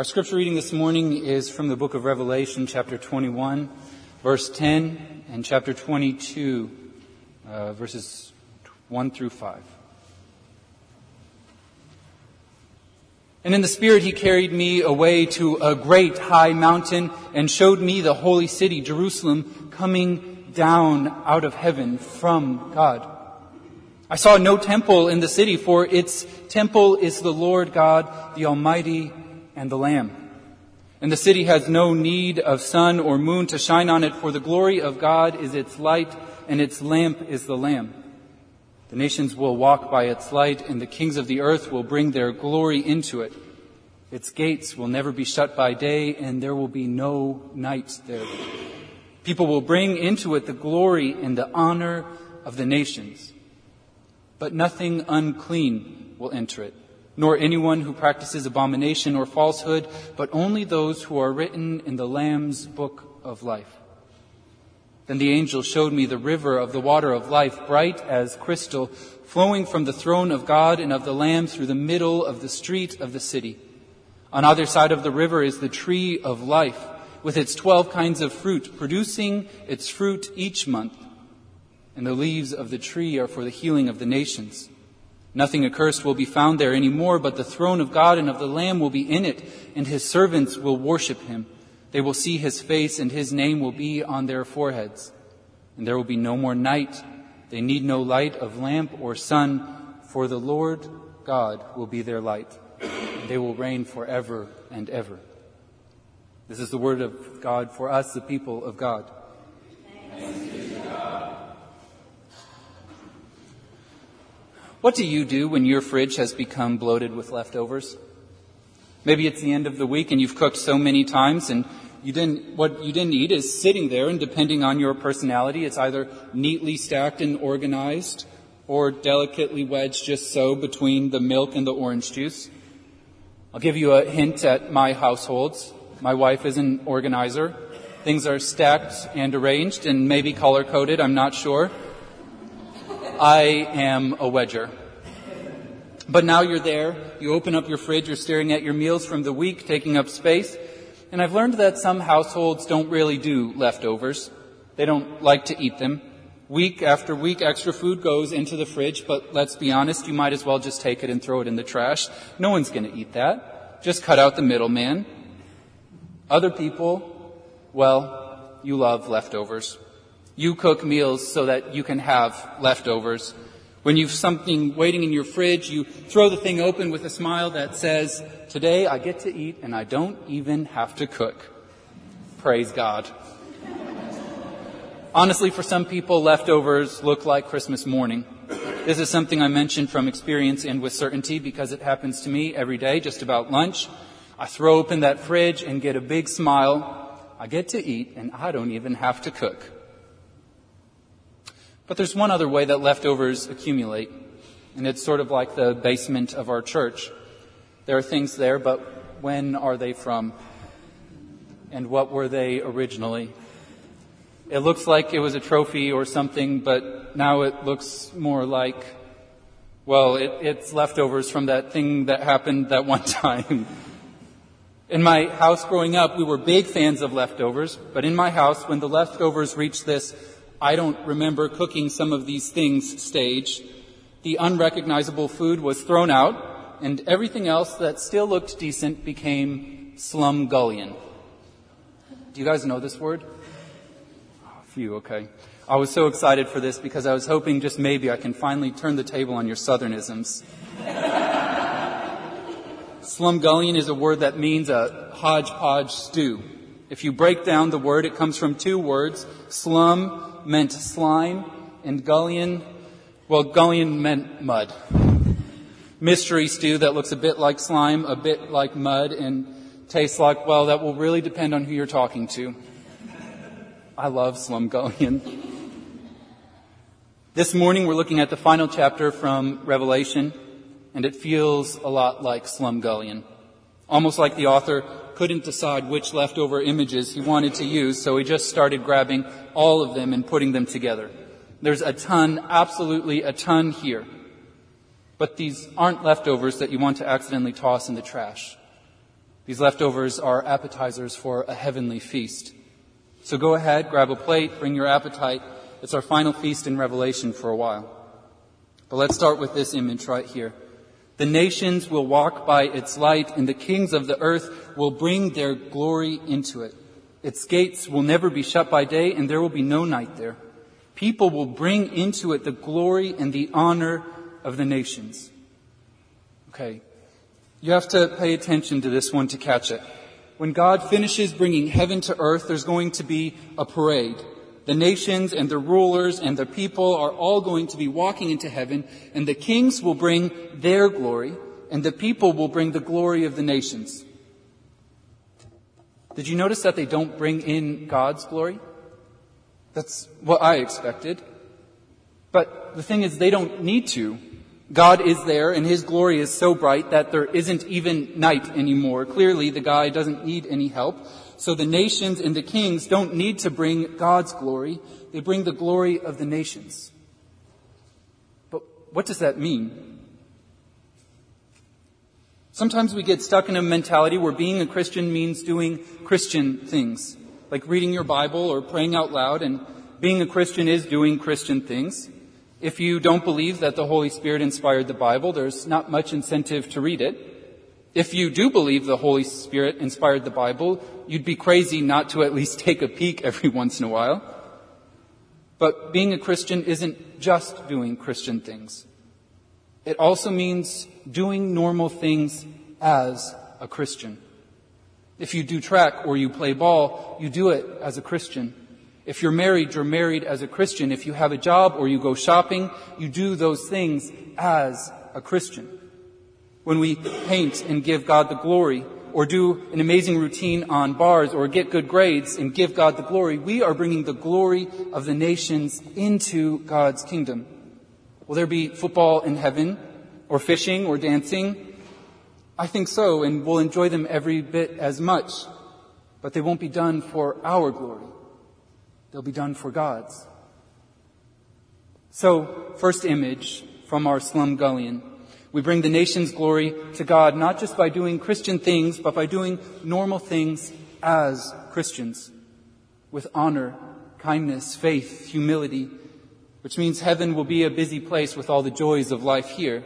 Our scripture reading this morning is from the book of Revelation, chapter 21, verse 10, and chapter 22, uh, verses 1 through 5. And in the Spirit he carried me away to a great high mountain and showed me the holy city, Jerusalem, coming down out of heaven from God. I saw no temple in the city, for its temple is the Lord God, the Almighty, and the Lamb. And the city has no need of sun or moon to shine on it, for the glory of God is its light, and its lamp is the Lamb. The nations will walk by its light, and the kings of the earth will bring their glory into it. Its gates will never be shut by day, and there will be no night there. People will bring into it the glory and the honor of the nations. But nothing unclean will enter it nor anyone who practices abomination or falsehood, but only those who are written in the Lamb's book of life. Then the angel showed me the river of the water of life, bright as crystal, flowing from the throne of God and of the Lamb through the middle of the street of the city. On either side of the river is the tree of life, with its twelve kinds of fruit, producing its fruit each month. And the leaves of the tree are for the healing of the nations. Nothing accursed will be found there any more, but the throne of God and of the Lamb will be in it, and his servants will worship him. They will see his face, and his name will be on their foreheads. And there will be no more night. They need no light of lamp or sun, for the Lord God will be their light. And they will reign forever and ever. This is the word of God for us, the people of God. What do you do when your fridge has become bloated with leftovers? Maybe it's the end of the week and you've cooked so many times and you didn't, what you didn't eat is sitting there and depending on your personality, it's either neatly stacked and organized or delicately wedged just so between the milk and the orange juice. I'll give you a hint at my households. My wife is an organizer. Things are stacked and arranged and maybe color coded, I'm not sure. I am a wedger. But now you're there, you open up your fridge, you're staring at your meals from the week, taking up space, and I've learned that some households don't really do leftovers. They don't like to eat them. Week after week, extra food goes into the fridge, but let's be honest, you might as well just take it and throw it in the trash. No one's gonna eat that. Just cut out the middleman. Other people, well, you love leftovers. You cook meals so that you can have leftovers. When you've something waiting in your fridge, you throw the thing open with a smile that says, today I get to eat and I don't even have to cook. Praise God. Honestly, for some people, leftovers look like Christmas morning. This is something I mentioned from experience and with certainty because it happens to me every day, just about lunch. I throw open that fridge and get a big smile. I get to eat and I don't even have to cook. But there's one other way that leftovers accumulate, and it's sort of like the basement of our church. There are things there, but when are they from? And what were they originally? It looks like it was a trophy or something, but now it looks more like, well, it, it's leftovers from that thing that happened that one time. In my house growing up, we were big fans of leftovers, but in my house, when the leftovers reached this I don't remember cooking some of these things stage. The unrecognizable food was thrown out, and everything else that still looked decent became slumgullion. Do you guys know this word? Oh, few, okay. I was so excited for this because I was hoping just maybe I can finally turn the table on your southernisms. Slumgullion is a word that means a hodgepodge stew. If you break down the word, it comes from two words, slum meant slime, and gullion, well, gullion meant mud. Mystery stew that looks a bit like slime, a bit like mud, and tastes like, well, that will really depend on who you're talking to. I love slumgullion. This morning we're looking at the final chapter from Revelation, and it feels a lot like slumgullion. Almost like the author couldn't decide which leftover images he wanted to use, so he just started grabbing all of them and putting them together. There's a ton, absolutely a ton here. But these aren't leftovers that you want to accidentally toss in the trash. These leftovers are appetizers for a heavenly feast. So go ahead, grab a plate, bring your appetite. It's our final feast in Revelation for a while. But let's start with this image right here. The nations will walk by its light, and the kings of the earth will bring their glory into it. Its gates will never be shut by day, and there will be no night there. People will bring into it the glory and the honor of the nations. Okay. You have to pay attention to this one to catch it. When God finishes bringing heaven to earth, there's going to be a parade. The nations and the rulers and the people are all going to be walking into heaven, and the kings will bring their glory, and the people will bring the glory of the nations. Did you notice that they don't bring in God's glory? That's what I expected. But the thing is, they don't need to. God is there and His glory is so bright that there isn't even night anymore. Clearly, the guy doesn't need any help. So the nations and the kings don't need to bring God's glory. They bring the glory of the nations. But what does that mean? Sometimes we get stuck in a mentality where being a Christian means doing Christian things, like reading your Bible or praying out loud, and being a Christian is doing Christian things. If you don't believe that the Holy Spirit inspired the Bible, there's not much incentive to read it. If you do believe the Holy Spirit inspired the Bible, you'd be crazy not to at least take a peek every once in a while. But being a Christian isn't just doing Christian things. It also means doing normal things as a Christian. If you do track or you play ball, you do it as a Christian. If you're married, you're married as a Christian. If you have a job or you go shopping, you do those things as a Christian. When we paint and give God the glory, or do an amazing routine on bars, or get good grades and give God the glory, we are bringing the glory of the nations into God's kingdom. Will there be football in heaven, or fishing, or dancing? I think so, and we'll enjoy them every bit as much, but they won't be done for our glory. They'll be done for God's. So, first image from our slumgullion. We bring the nation's glory to God not just by doing Christian things, but by doing normal things as Christians. With honor, kindness, faith, humility, which means heaven will be a busy place with all the joys of life here.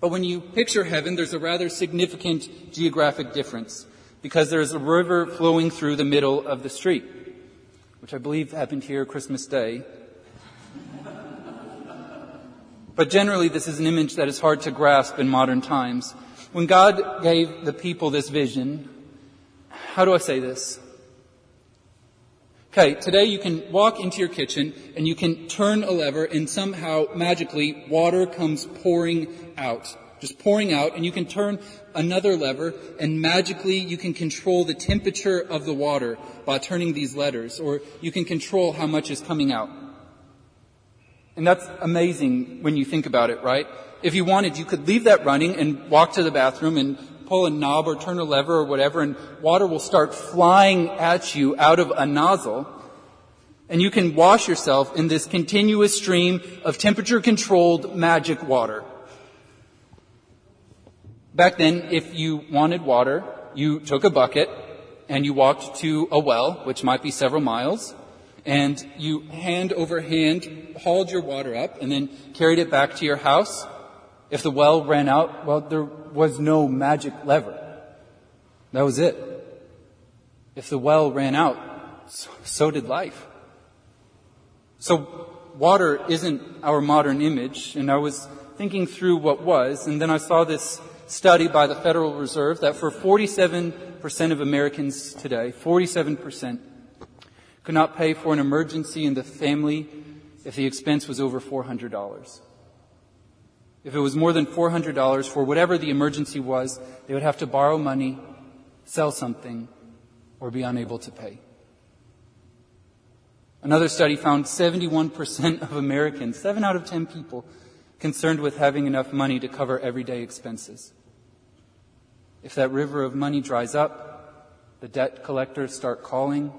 But when you picture heaven, there's a rather significant geographic difference because there's a river flowing through the middle of the street which I believe happened here Christmas Day. but generally, this is an image that is hard to grasp in modern times. When God gave the people this vision, how do I say this? Okay, today you can walk into your kitchen and you can turn a lever and somehow magically water comes pouring out just pouring out, and you can turn another lever, and magically you can control the temperature of the water by turning these levers, or you can control how much is coming out. And that's amazing when you think about it, right? If you wanted, you could leave that running and walk to the bathroom and pull a knob or turn a lever or whatever, and water will start flying at you out of a nozzle. And you can wash yourself in this continuous stream of temperature controlled magic water. Back then, if you wanted water, you took a bucket and you walked to a well, which might be several miles, and you hand over hand hauled your water up and then carried it back to your house. If the well ran out, well, there was no magic lever. That was it. If the well ran out, so did life. So water isn't our modern image, and I was thinking through what was, and then I saw this study by the Federal Reserve that for 47% of Americans today, 47% could not pay for an emergency in the family if the expense was over $400. If it was more than $400 for whatever the emergency was, they would have to borrow money, sell something, or be unable to pay. Another study found 71% of Americans, 7 out of 10 people, concerned with having enough money to cover everyday expenses. If that river of money dries up, the debt collectors start calling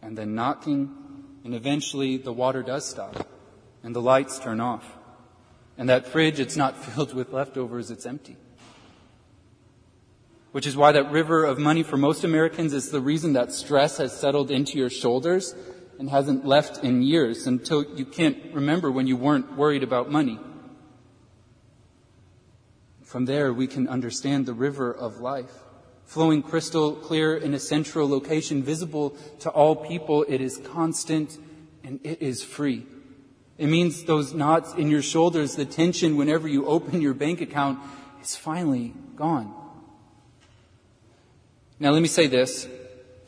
and then knocking, and eventually the water does stop and the lights turn off. And that fridge, it's not filled with leftovers, it's empty. which is why that river of money for most Americans is the reason that stress has settled into your shoulders and hasn't left in years until you can't remember when you weren't worried about money. From there, we can understand the river of life. Flowing crystal clear in a central location, visible to all people, it is constant and it is free. It means those knots in your shoulders, the tension whenever you open your bank account, is finally gone. Now, let me say this.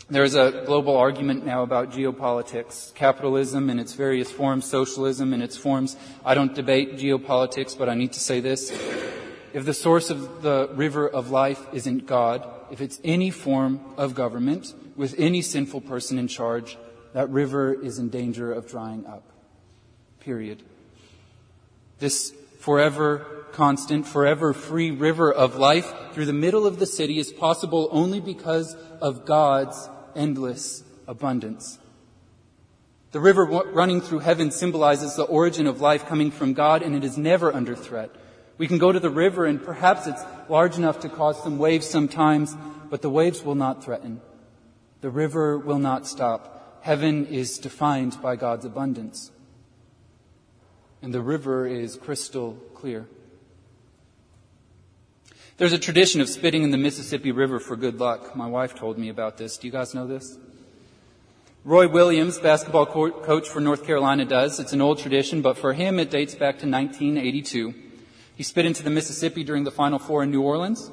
There is a global argument now about geopolitics, capitalism in its various forms, socialism in its forms. I don't debate geopolitics, but I need to say this. If the source of the river of life isn't God, if it's any form of government with any sinful person in charge, that river is in danger of drying up. Period. This forever constant, forever free river of life through the middle of the city is possible only because of God's endless abundance. The river running through heaven symbolizes the origin of life coming from God and it is never under threat. We can go to the river and perhaps it's large enough to cause some waves sometimes, but the waves will not threaten. The river will not stop. Heaven is defined by God's abundance. And the river is crystal clear. There's a tradition of spitting in the Mississippi River for good luck. My wife told me about this. Do you guys know this? Roy Williams, basketball co- coach for North Carolina, does. It's an old tradition, but for him it dates back to 1982. He spit into the Mississippi during the Final Four in New Orleans,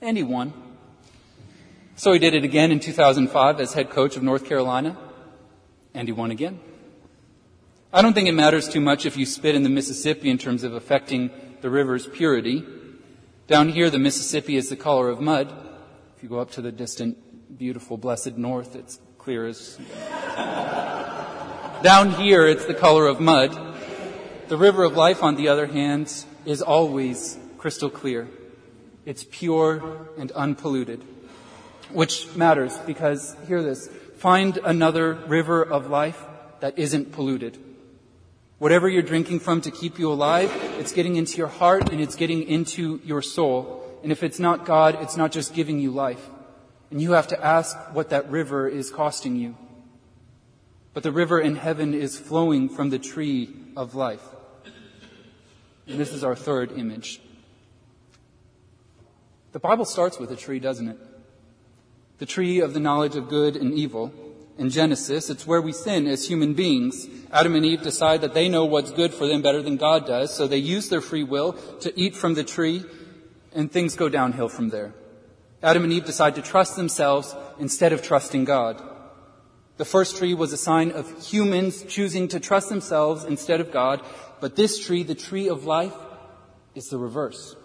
and he won. So he did it again in 2005 as head coach of North Carolina, and he won again. I don't think it matters too much if you spit in the Mississippi in terms of affecting the river's purity. Down here, the Mississippi is the color of mud. If you go up to the distant, beautiful, blessed north, it's clear as. Down here, it's the color of mud. The river of life, on the other hand, is always crystal clear. It's pure and unpolluted. Which matters because, hear this, find another river of life that isn't polluted. Whatever you're drinking from to keep you alive, it's getting into your heart and it's getting into your soul. And if it's not God, it's not just giving you life. And you have to ask what that river is costing you. But the river in heaven is flowing from the tree of life. And this is our third image. The Bible starts with a tree, doesn't it? The tree of the knowledge of good and evil in Genesis. It's where we sin as human beings. Adam and Eve decide that they know what's good for them better than God does, so they use their free will to eat from the tree, and things go downhill from there. Adam and Eve decide to trust themselves instead of trusting God. The first tree was a sign of humans choosing to trust themselves instead of God, but this tree, the tree of life, is the reverse.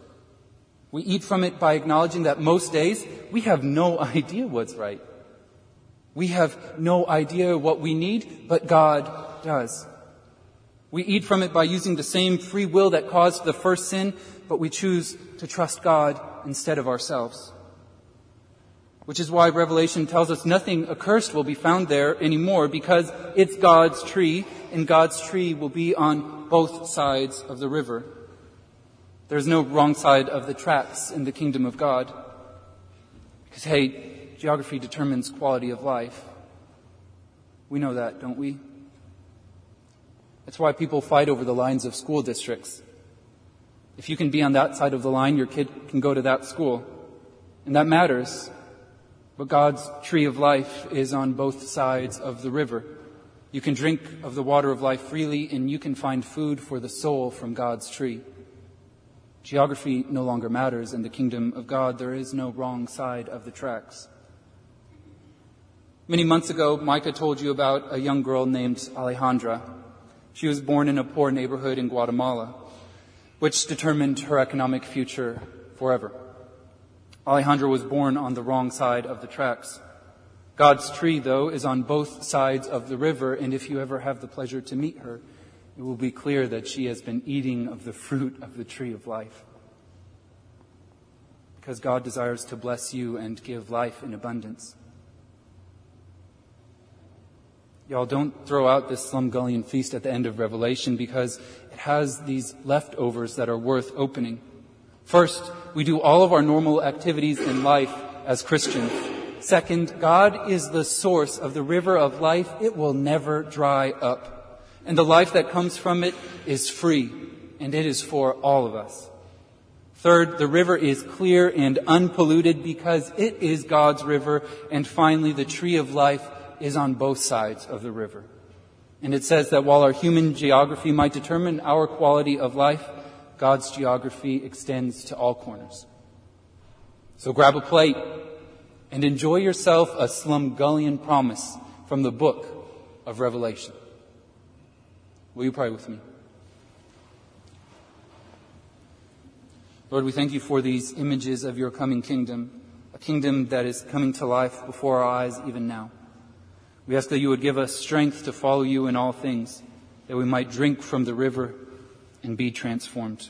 We eat from it by acknowledging that most days we have no idea what's right. We have no idea what we need, but God does. We eat from it by using the same free will that caused the first sin, but we choose to trust God instead of ourselves. Which is why Revelation tells us nothing accursed will be found there anymore because it's God's tree and God's tree will be on both sides of the river. There's no wrong side of the tracks in the kingdom of God. Because hey, geography determines quality of life. We know that, don't we? That's why people fight over the lines of school districts. If you can be on that side of the line, your kid can go to that school. And that matters. But God's tree of life is on both sides of the river. You can drink of the water of life freely, and you can find food for the soul from God's tree. Geography no longer matters. In the kingdom of God, there is no wrong side of the tracks. Many months ago, Micah told you about a young girl named Alejandra. She was born in a poor neighborhood in Guatemala, which determined her economic future forever. Alejandra was born on the wrong side of the tracks. God's tree, though, is on both sides of the river, and if you ever have the pleasure to meet her, it will be clear that she has been eating of the fruit of the tree of life. Because God desires to bless you and give life in abundance. Y'all don't throw out this Slumgullion feast at the end of Revelation because it has these leftovers that are worth opening. First, we do all of our normal activities in life as Christians. Second, God is the source of the river of life. It will never dry up. And the life that comes from it is free, and it is for all of us. Third, the river is clear and unpolluted because it is God's river. And finally, the tree of life is on both sides of the river. And it says that while our human geography might determine our quality of life, God's geography extends to all corners. So grab a plate and enjoy yourself a Slumgullion promise from the book of Revelation. Will you pray with me? Lord, we thank you for these images of your coming kingdom, a kingdom that is coming to life before our eyes even now. We ask that you would give us strength to follow you in all things, that we might drink from the river and be transformed.